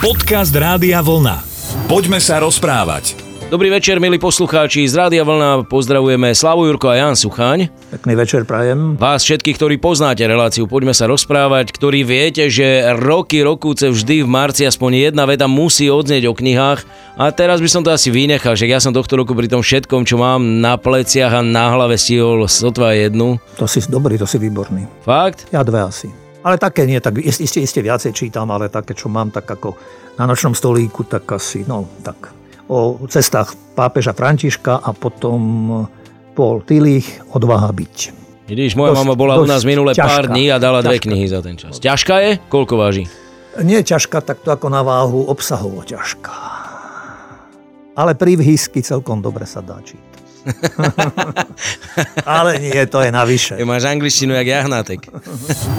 Podcast Rádia Vlna. Poďme sa rozprávať. Dobrý večer, milí poslucháči. Z Rádia Vlna pozdravujeme Slavu Jurko a Jan Suchaň. Pekný večer prajem. Vás všetkých, ktorí poznáte reláciu Poďme sa rozprávať, ktorí viete, že roky, rokúce vždy v marci aspoň jedna veta musí odznieť o knihách. A teraz by som to asi vynechal, že ja som tohto roku pri tom všetkom, čo mám na pleciach a na hlave stihol sotva jednu. To si dobrý, to si výborný. Fakt? Ja dve asi. Ale také nie, tak ist- iste, iste viacej čítam, ale také, čo mám, tak ako na nočnom stolíku, tak asi, no tak. O cestách pápeža Františka a potom Paul Tillich, Odvaha byť. Vidíš, moja Dosť- mama bola u nás minule pár ťažká. dní a dala dve Ťažká. knihy za ten čas. Ťažká je? Koľko váži? Nie ťažká, tak to ako na váhu, obsahovo ťažká. Ale prívhysky celkom dobre sa dá čítať. ale nie, to je navyše. Ty máš angličtinu jak jahnátek.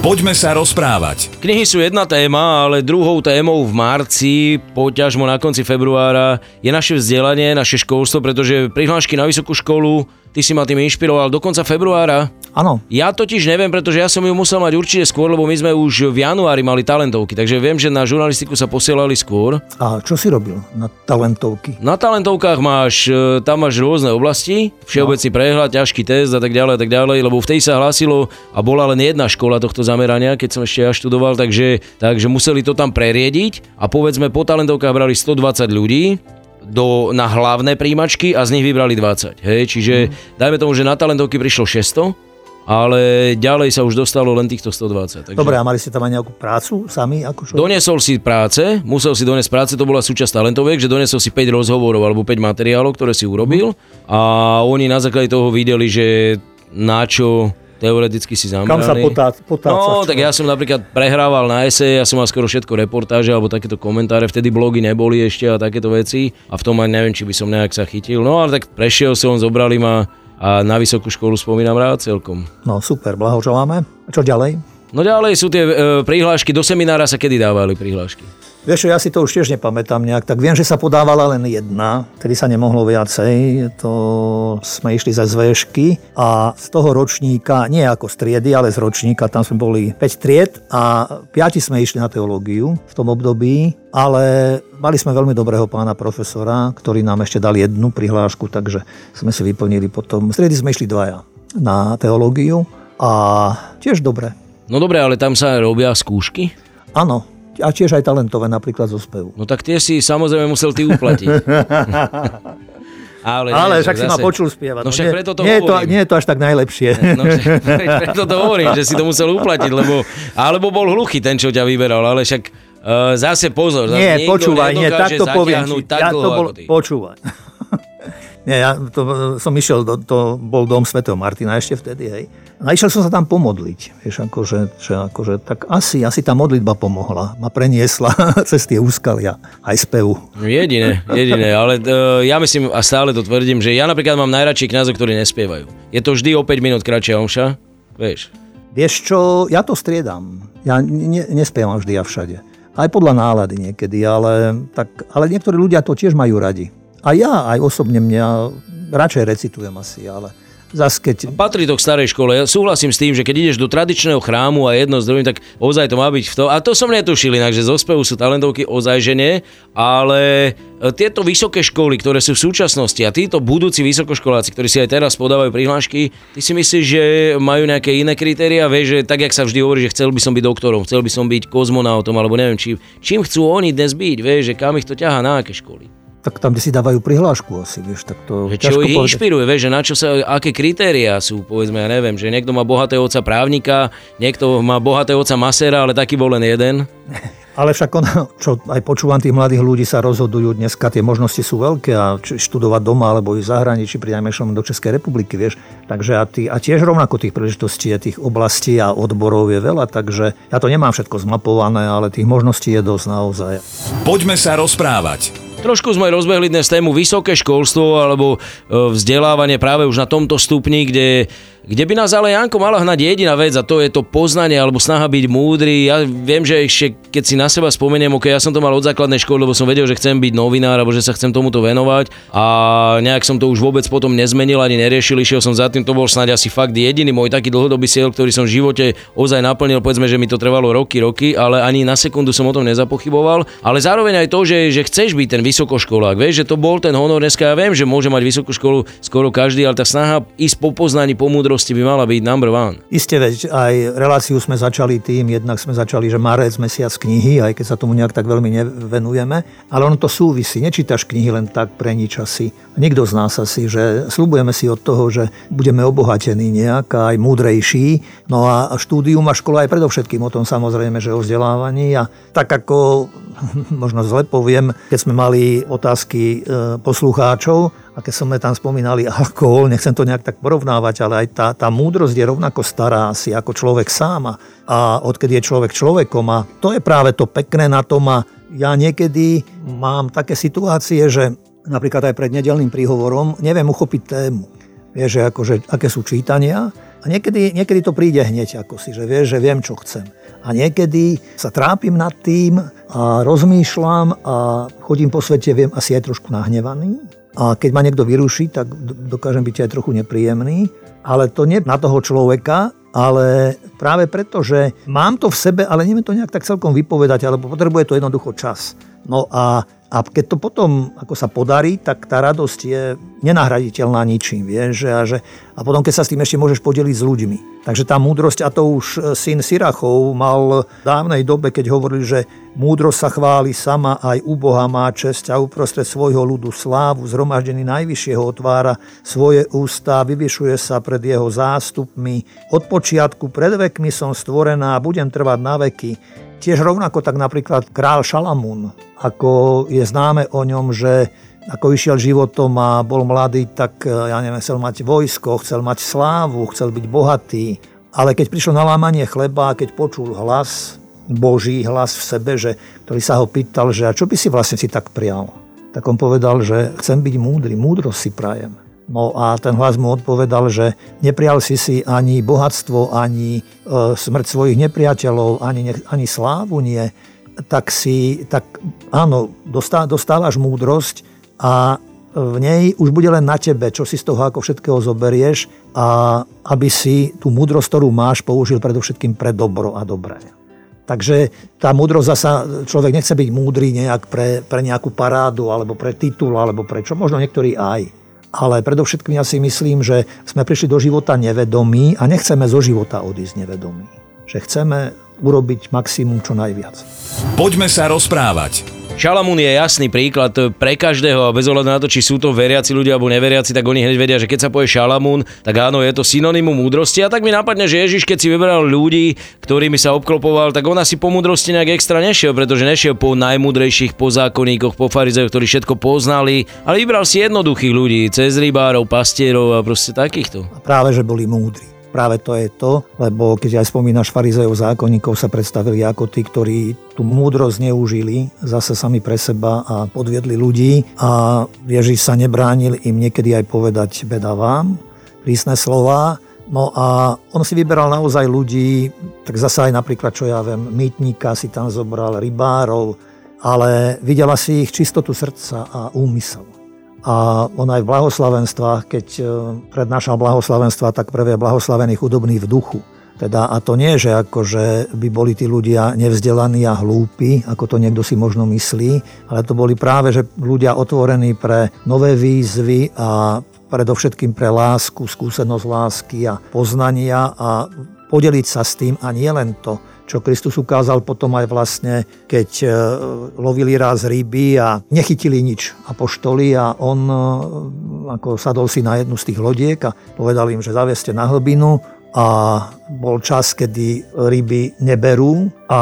Poďme sa rozprávať. Knihy sú jedna téma, ale druhou témou v marci, poťažmo na konci februára, je naše vzdelanie, naše školstvo, pretože prihlášky na vysokú školu, ty si ma tým inšpiroval do konca februára. Áno, Ja totiž neviem, pretože ja som ju musel mať určite skôr, lebo my sme už v januári mali talentovky, takže viem, že na žurnalistiku sa posielali skôr. a čo si robil na talentovky? Na talentovkách máš, e, tam máš rôzne oblasti, všeobecný prehľad, ťažký test a tak ďalej a tak ďalej, lebo v tej sa hlásilo a bola len jedna škola tohto zamerania, keď som ešte ja študoval, takže, takže museli to tam preriediť a povedzme po talentovkách brali 120 ľudí, do, na hlavné príjimačky a z nich vybrali 20. Hej, čiže dajme tomu, že na talentovky prišlo 600, ale ďalej sa už dostalo len týchto 120. Takže... Dobre, a mali ste tam aj nejakú prácu sami? Ako čo? Donesol si práce, musel si doniesť práce, to bola súčasť talentoviek, že donesol si 5 rozhovorov alebo 5 materiálov, ktoré si urobil a oni na základe toho videli, že na čo teoreticky si zameraný. Kam sa potá, potáca No, tak ja som napríklad prehrával na esej, ja som mal skoro všetko reportáže alebo takéto komentáre, vtedy blogy neboli ešte a takéto veci a v tom aj neviem, či by som nejak sa chytil. No ale tak prešiel som, zobrali ma a na vysokú školu spomínam rád celkom. No super, blahoželáme. A čo ďalej? No ďalej sú tie e, prihlášky, do seminára sa kedy dávali prihlášky? Vieš ja si to už tiež nepamätám nejak, tak. Viem, že sa podávala len jedna, tedy sa nemohlo viacej, to sme išli za zväžky. A z toho ročníka, nie ako z triedy, ale z ročníka, tam sme boli 5 tried a 5 sme išli na teológiu v tom období, ale mali sme veľmi dobrého pána profesora, ktorý nám ešte dal jednu prihlášku, takže sme si vyplnili potom, z triedy sme išli dvaja na teológiu a tiež dobre. No dobre, ale tam sa robia skúšky? Áno, a tiež aj talentové, napríklad zo spevu. No tak tie si samozrejme musel ty uplatiť. Ale, Ale nie, však si ma zase- počul spievať. No však nie, preto to nie, je to, nie je to až tak najlepšie. No, však preto to hovorím, že si to musel uplatiť, lebo, alebo bol hluchý ten, čo ťa vyberal, ale však uh, zase pozor, zase nie, počúvaj, nie, nedokáže takto poviem. tak Ja to bol, počúvaj. nie, ja to, som išiel, do, to bol dom svätého Martina ešte vtedy, hej. A išiel som sa tam pomodliť, vieš, akože, že, akože, tak asi, asi tá modlitba pomohla. Ma preniesla cez tie úskalia, aj spevu. Jediné, jediné, ale uh, ja myslím a stále to tvrdím, že ja napríklad mám najradšej kňazov, ktorí nespievajú. Je to vždy o 5 minút kratšia omša, vieš. Vieš čo, ja to striedam. Ja ne, nespievam vždy a všade. Aj podľa nálady niekedy, ale, tak, ale niektorí ľudia to tiež majú radi. A ja aj osobne mňa radšej recitujem asi, ale zas keď... Patrí to k starej škole. Ja súhlasím s tým, že keď ideš do tradičného chrámu a jedno s druhým, tak ozaj to má byť v to. A to som netušil inak, že zo spevu sú talentovky ozaj že ale e, tieto vysoké školy, ktoré sú v súčasnosti a títo budúci vysokoškoláci, ktorí si aj teraz podávajú prihlášky, ty si myslíš, že majú nejaké iné kritéria? Vieš, že tak, jak sa vždy hovorí, že chcel by som byť doktorom, chcel by som byť kozmonautom, alebo neviem, čím, čím chcú oni dnes byť, vieš, že kam ich to ťahá, na aké školy. Tak tam, kde si dávajú prihlášku asi, vieš, tak to Že čo ich povedať. inšpiruje, vieš, že na čo sa, aké kritériá sú, povedzme, ja neviem, že niekto má bohatého otca právnika, niekto má bohatého otca masera, ale taký bol len jeden. Ale však ono, čo aj počúvam tých mladých ľudí sa rozhodujú dneska, tie možnosti sú veľké a študovať doma alebo ísť v zahraničí, pri najmenšom do Českej republiky, vieš. Takže a, tí, a tiež rovnako tých príležitostí a tých oblastí a odborov je veľa, takže ja to nemám všetko zmapované, ale tých možností je dosť naozaj. Poďme sa rozprávať. Trošku sme rozbehli dnes tému vysoké školstvo alebo e, vzdelávanie práve už na tomto stupni, kde kde by nás ale Janko mala hnať? Jediná vec a to je to poznanie alebo snaha byť múdry. Ja viem, že ešte keď si na seba spomeniem, ok, ja som to mal od základnej školy, lebo som vedel, že chcem byť novinár alebo že sa chcem tomuto venovať. A nejak som to už vôbec potom nezmenil ani neriešil, išiel som za tým, to bol snáď asi fakt jediný môj taký dlhodobý cieľ, ktorý som v živote ozaj naplnil, povedzme, že mi to trvalo roky, roky, ale ani na sekundu som o tom nezapochyboval, ale zároveň aj to, že, že chceš byť ten vysokoškolák, vieš, že to bol ten honor dneska, ja viem, že môže mať vysokú školu skoro každý, ale tá snaha ísť po poznaní, po múdrosti by mala byť number one. Isté, veď aj reláciu sme začali tým, jednak sme začali, že marec mesiac knihy, aj keď sa tomu nejak tak veľmi nevenujeme, ale ono to súvisí. Nečítaš knihy len tak pre nič asi. Nikto z nás asi, že slubujeme si od toho, že budeme obohatení nejak, aj múdrejší. No a štúdium a škola aj predovšetkým o tom samozrejme, že o vzdelávaní. A tak ako možno zle poviem, keď sme mali otázky e, poslucháčov, a keď sme tam spomínali alkohol, nechcem to nejak tak porovnávať, ale aj tá, tá múdrosť je rovnako stará asi ako človek sám a odkedy je človek človekom a to je práve to pekné na tom a ja niekedy mám také situácie, že napríklad aj pred nedelným príhovorom neviem uchopiť tému. Vieš, že akože, aké sú čítania a niekedy, niekedy to príde hneď ako si, že vieš, že viem, čo chcem. A niekedy sa trápim nad tým a rozmýšľam a chodím po svete, viem, asi aj trošku nahnevaný, a keď ma niekto vyruší, tak dokážem byť aj trochu nepríjemný. Ale to nie na toho človeka, ale práve preto, že mám to v sebe, ale neviem to nejak tak celkom vypovedať, alebo potrebuje to jednoducho čas. No a a keď to potom ako sa podarí, tak tá radosť je nenahraditeľná ničím. Vieš? A, že, a potom, keď sa s tým ešte môžeš podeliť s ľuďmi. Takže tá múdrosť, a to už e, syn Sirachov mal v dávnej dobe, keď hovoril, že múdrosť sa chváli sama, aj u Boha má česť a uprostred svojho ľudu slávu, zhromaždený najvyššieho otvára svoje ústa, vyvyšuje sa pred jeho zástupmi. Od počiatku pred vekmi som stvorená a budem trvať na veky. Tiež rovnako tak napríklad král Šalamún, ako je známe o ňom, že ako išiel životom a bol mladý, tak e, ja neviem, chcel mať vojsko, chcel mať slávu, chcel byť bohatý. Ale keď prišlo na lámanie chleba, keď počul hlas, Boží hlas v sebe, že, ktorý sa ho pýtal, že a čo by si vlastne si tak prial? Tak on povedal, že chcem byť múdry, múdrosť si prajem. No a ten hlas mu odpovedal, že neprial si si ani bohatstvo, ani e, smrť svojich nepriateľov, ani, ani slávu nie, tak si, tak áno, dostá, dostávaš múdrosť a v nej už bude len na tebe, čo si z toho ako všetkého zoberieš a aby si tú múdrosť, ktorú máš, použil predovšetkým pre dobro a dobré. Takže tá múdrosť zasa, človek nechce byť múdry nejak pre, pre nejakú parádu, alebo pre titul, alebo prečo, možno niektorí aj ale predovšetkým ja si myslím, že sme prišli do života nevedomí a nechceme zo života odísť nevedomí. Že chceme urobiť maximum čo najviac. Poďme sa rozprávať. Šalamún je jasný príklad pre každého bez ohľadu na to, či sú to veriaci ľudia alebo neveriaci, tak oni hneď vedia, že keď sa povie Šalamún, tak áno, je to synonymum múdrosti a tak mi napadne, že Ježiš, keď si vybral ľudí, ktorými sa obklopoval, tak on asi po múdrosti nejak extra nešiel, pretože nešiel po najmúdrejších, po zákonníkoch, po farizejoch, ktorí všetko poznali, ale vybral si jednoduchých ľudí, cez rybárov, pastierov a proste takýchto. A práve, že boli múdri. Práve to je to, lebo keď aj spomínaš farizejov zákonníkov sa predstavili ako tí, ktorí tú múdrosť neužili zase sami pre seba a podviedli ľudí a Ježiš sa nebránil im niekedy aj povedať beda vám, prísne slova, No a on si vyberal naozaj ľudí, tak zase aj napríklad, čo ja viem, mýtnika si tam zobral, rybárov, ale videla si ich čistotu srdca a úmysel. A on aj v blahoslavenstvách, keď e, prednášal blahoslavenstva, tak prvé blahoslavený chudobný v duchu. Teda, a to nie, že akože by boli tí ľudia nevzdelaní a hlúpi, ako to niekto si možno myslí, ale to boli práve že ľudia otvorení pre nové výzvy a predovšetkým pre lásku, skúsenosť lásky a poznania a podeliť sa s tým a nie len to, čo Kristus ukázal potom aj vlastne, keď e, lovili raz ryby a nechytili nič apoštoli a on e, ako sadol si na jednu z tých lodiek a povedal im, že zavieste na hlbinu a bol čas, kedy ryby neberú a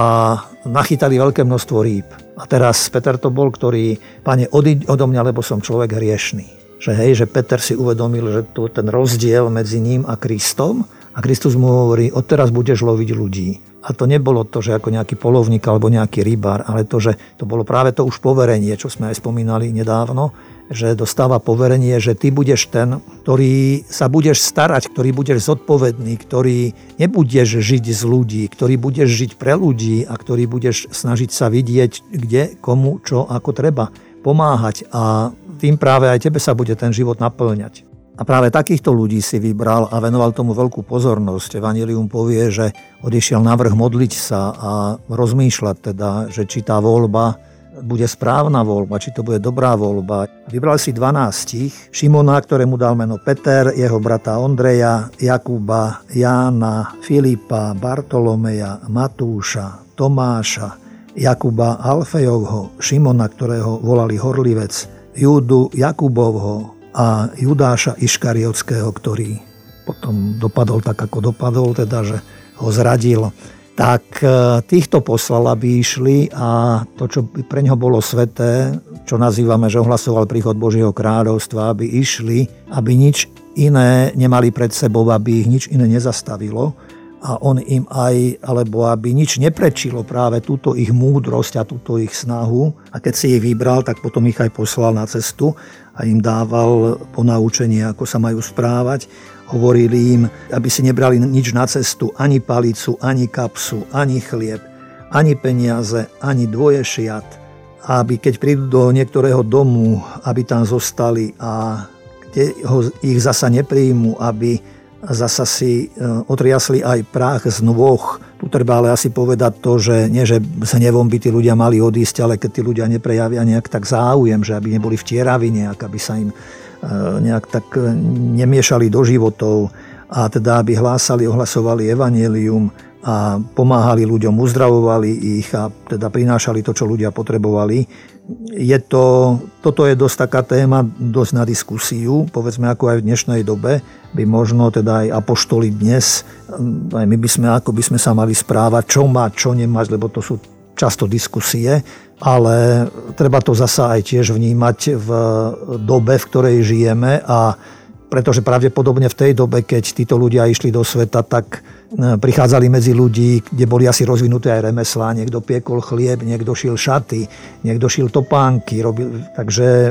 nachytali veľké množstvo rýb. A teraz Peter to bol, ktorý, pane, odiď odo mňa, lebo som človek hriešný. Že hej, že Peter si uvedomil, že tu ten rozdiel medzi ním a Kristom a Kristus mu hovorí, odteraz budeš loviť ľudí. A to nebolo to, že ako nejaký polovník alebo nejaký rybár, ale to, že to bolo práve to už poverenie, čo sme aj spomínali nedávno, že dostáva poverenie, že ty budeš ten, ktorý sa budeš starať, ktorý budeš zodpovedný, ktorý nebudeš žiť z ľudí, ktorý budeš žiť pre ľudí a ktorý budeš snažiť sa vidieť, kde, komu, čo, ako treba pomáhať a tým práve aj tebe sa bude ten život naplňať. A práve takýchto ľudí si vybral a venoval tomu veľkú pozornosť. Evangelium povie, že odišiel navrh modliť sa a rozmýšľať teda, že či tá voľba bude správna voľba, či to bude dobrá voľba. Vybral si 12. Šimona, ktorému dal meno Peter, jeho brata Ondreja, Jakuba, Jána, Filipa, Bartolomeja, Matúša, Tomáša, Jakuba Alfejovho, Šimona, ktorého volali Horlivec, Júdu Jakubovho a Judáša Iškariotského, ktorý potom dopadol tak, ako dopadol, teda, že ho zradil. Tak e, týchto poslal, aby išli a to, čo pre neho bolo sveté, čo nazývame, že ohlasoval príchod Božieho kráľovstva, aby išli, aby nič iné nemali pred sebou, aby ich nič iné nezastavilo a on im aj, alebo aby nič neprečilo práve túto ich múdrosť a túto ich snahu. A keď si ich vybral, tak potom ich aj poslal na cestu a im dával ponaučenie, ako sa majú správať. Hovorili im, aby si nebrali nič na cestu, ani palicu, ani kapsu, ani chlieb, ani peniaze, ani dvoje šiat. Aby keď prídu do niektorého domu, aby tam zostali a kde ho, ich zasa nepríjmu, aby zasa si e, otriasli aj prach z nôh. Tu treba ale asi povedať to, že nie, že s hnevom by tí ľudia mali odísť, ale keď tí ľudia neprejavia nejak tak záujem, že aby neboli vtieraví nejak, aby sa im E, nejak tak e, nemiešali do životov a teda aby hlásali, ohlasovali evanelium a pomáhali ľuďom, uzdravovali ich a teda prinášali to, čo ľudia potrebovali. Je to, toto je dosť taká téma, dosť na diskusiu, povedzme ako aj v dnešnej dobe, by možno teda aj apoštoli dnes, aj my by sme, ako by sme sa mali správať, čo má, čo nemať, lebo to sú často diskusie, ale treba to zasa aj tiež vnímať v dobe, v ktorej žijeme a pretože pravdepodobne v tej dobe, keď títo ľudia išli do sveta, tak e, prichádzali medzi ľudí, kde boli asi rozvinuté aj remeslá. Niekto piekol chlieb, niekto šil šaty, niekto šil topánky. Robil... Takže e,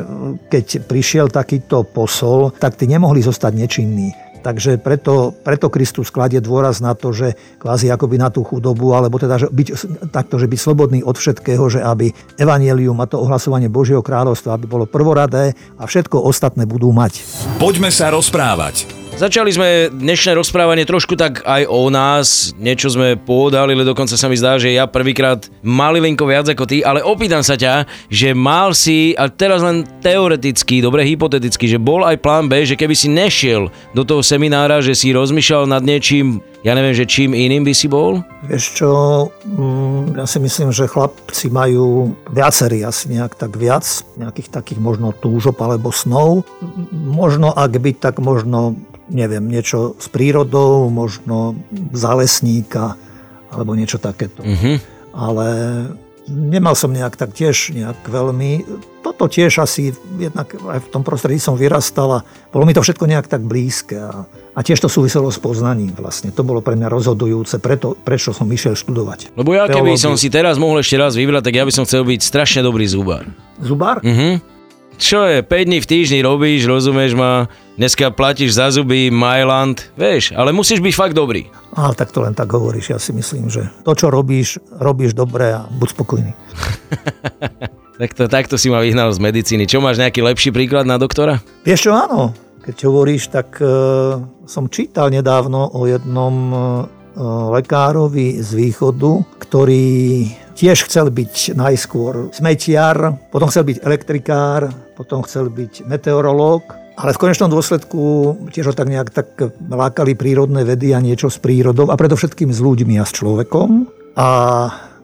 keď prišiel takýto posol, tak tí nemohli zostať nečinní. Takže preto, preto Kristus kladie dôraz na to, že kvázi akoby na tú chudobu, alebo teda že byť, takto, že byť slobodný od všetkého, že aby evanielium a to ohlasovanie Božieho kráľovstva aby bolo prvoradé a všetko ostatné budú mať. Poďme sa rozprávať. Začali sme dnešné rozprávanie trošku tak aj o nás, niečo sme ale dokonca sa mi zdá, že ja prvýkrát malilinko viac ako ty, ale opýtam sa ťa, že mal si, a teraz len teoreticky, dobre hypoteticky, že bol aj plán B, že keby si nešiel do toho seminára, že si rozmýšľal nad niečím, ja neviem, že čím iným by si bol? Vieš čo, mm, ja si myslím, že chlapci majú viacerí asi nejak tak viac, nejakých takých možno túžob alebo snov. Možno ak by, tak možno neviem, niečo s prírodou, možno zálesníka alebo niečo takéto. Mm-hmm. Ale nemal som nejak tak tiež nejak veľmi. Toto tiež asi jednak aj v tom prostredí som vyrastal a bolo mi to všetko nejak tak blízke. A, a tiež to súviselo s poznaním vlastne. To bolo pre mňa rozhodujúce, preto, prečo som išiel študovať. Lebo ja keby Teológiu. som si teraz mohol ešte raz vybrať, tak ja by som chcel byť strašne dobrý zubár. Zubár? Mhm. Čo je, 5 dní v týždni robíš, rozumieš ma, dneska platíš za zuby, Mailand, vieš, ale musíš byť fakt dobrý. Ale tak to len tak hovoríš, ja si myslím, že to, čo robíš, robíš dobre a buď spokojný. tak to, takto si ma vyhnal z medicíny. Čo máš nejaký lepší príklad na doktora? Vieš čo, áno. Keď hovoríš, tak uh, som čítal nedávno o jednom uh, lekárovi z východu, ktorý tiež chcel byť najskôr smetiar, potom chcel byť elektrikár, potom chcel byť meteorológ, ale v konečnom dôsledku tiež ho tak nejak tak lákali prírodné vedy a niečo s prírodou a predovšetkým s ľuďmi a s človekom. A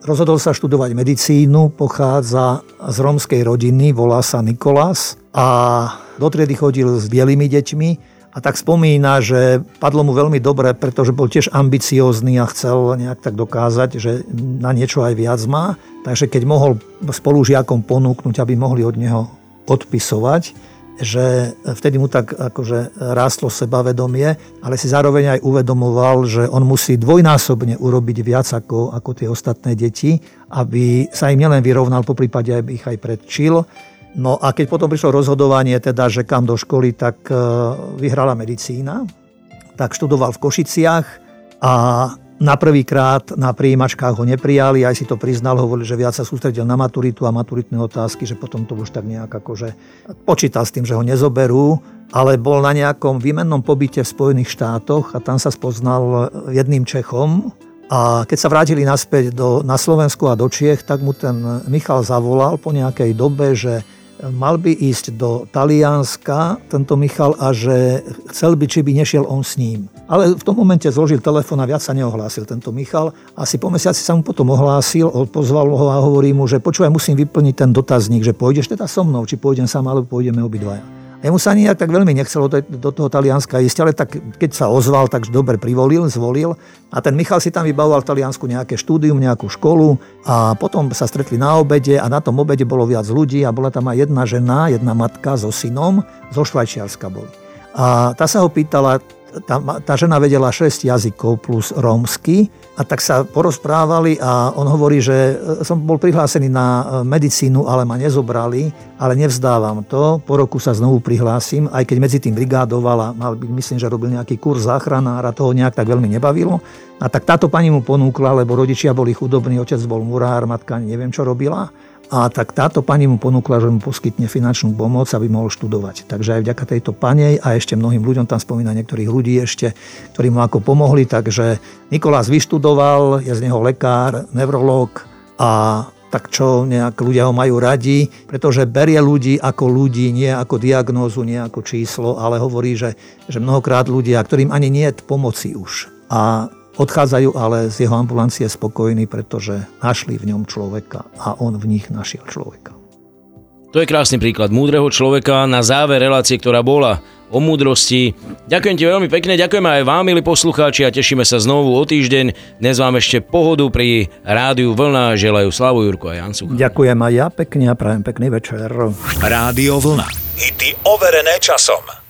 rozhodol sa študovať medicínu, pochádza z rómskej rodiny, volá sa Nikolás a do triedy chodil s bielými deťmi a tak spomína, že padlo mu veľmi dobre, pretože bol tiež ambiciózny a chcel nejak tak dokázať, že na niečo aj viac má. Takže keď mohol spolužiakom ponúknuť, aby mohli od neho odpisovať, že vtedy mu tak akože rástlo sebavedomie, ale si zároveň aj uvedomoval, že on musí dvojnásobne urobiť viac ako, ako tie ostatné deti, aby sa im nielen vyrovnal, po prípade aby ich aj predčil. No a keď potom prišlo rozhodovanie, teda, že kam do školy, tak e, vyhrala medicína. Tak študoval v Košiciach a na prvýkrát na príjimačkách ho neprijali, aj si to priznal, hovorili, že viac sa sústredil na maturitu a maturitné otázky, že potom to už tak nejak akože počítal s tým, že ho nezoberú, ale bol na nejakom výmennom pobyte v Spojených štátoch a tam sa spoznal jedným Čechom, a keď sa vrátili naspäť do, na Slovensku a do Čiech, tak mu ten Michal zavolal po nejakej dobe, že mal by ísť do Talianska, tento Michal, a že chcel by, či by nešiel on s ním. Ale v tom momente zložil telefón a viac sa neohlásil tento Michal. Asi po mesiaci sa mu potom ohlásil, pozval ho a hovorí mu, že počúvaj, musím vyplniť ten dotazník, že pôjdeš teda so mnou, či pôjdem sám, alebo pôjdeme obidvaja. Jemu sa ani tak veľmi nechcelo do toho Talianska ísť, ale tak keď sa ozval, tak dobre privolil, zvolil. A ten Michal si tam vybavoval v Taliansku nejaké štúdium, nejakú školu a potom sa stretli na obede a na tom obede bolo viac ľudí a bola tam aj jedna žena, jedna matka so synom, zo Švajčiarska boli. A tá sa ho pýtala, tá, tá žena vedela 6 jazykov plus rómsky a tak sa porozprávali a on hovorí, že e, som bol prihlásený na e, medicínu, ale ma nezobrali, ale nevzdávam to. Po roku sa znovu prihlásim, aj keď medzi tým brigádoval a mal byť, myslím, že robil nejaký kurz záchranára, toho nejak tak veľmi nebavilo. A tak táto pani mu ponúkla, lebo rodičia boli chudobní, otec bol murár, matka neviem čo robila a tak táto pani mu ponúkla, že mu poskytne finančnú pomoc, aby mohol študovať. Takže aj vďaka tejto panej a ešte mnohým ľuďom, tam spomína niektorých ľudí ešte, ktorí mu ako pomohli. Takže Nikolás vyštudoval, je z neho lekár, neurológ a tak čo nejak ľudia ho majú radi, pretože berie ľudí ako ľudí, nie ako diagnózu, nie ako číslo, ale hovorí, že, že mnohokrát ľudia, ktorým ani nie je pomoci už. A Odchádzajú ale z jeho ambulancie spokojní, pretože našli v ňom človeka a on v nich našiel človeka. To je krásny príklad múdreho človeka na záver relácie, ktorá bola o múdrosti. Ďakujem ti veľmi pekne, ďakujeme aj vám, milí poslucháči a tešíme sa znovu o týždeň. Dnes vám ešte pohodu pri rádiu Vlna. Želajú Slavu Jurko a Jan Sucha. Ďakujem aj ja pekne a prajem pekný večer. Rádio Vlna. Hity overené časom.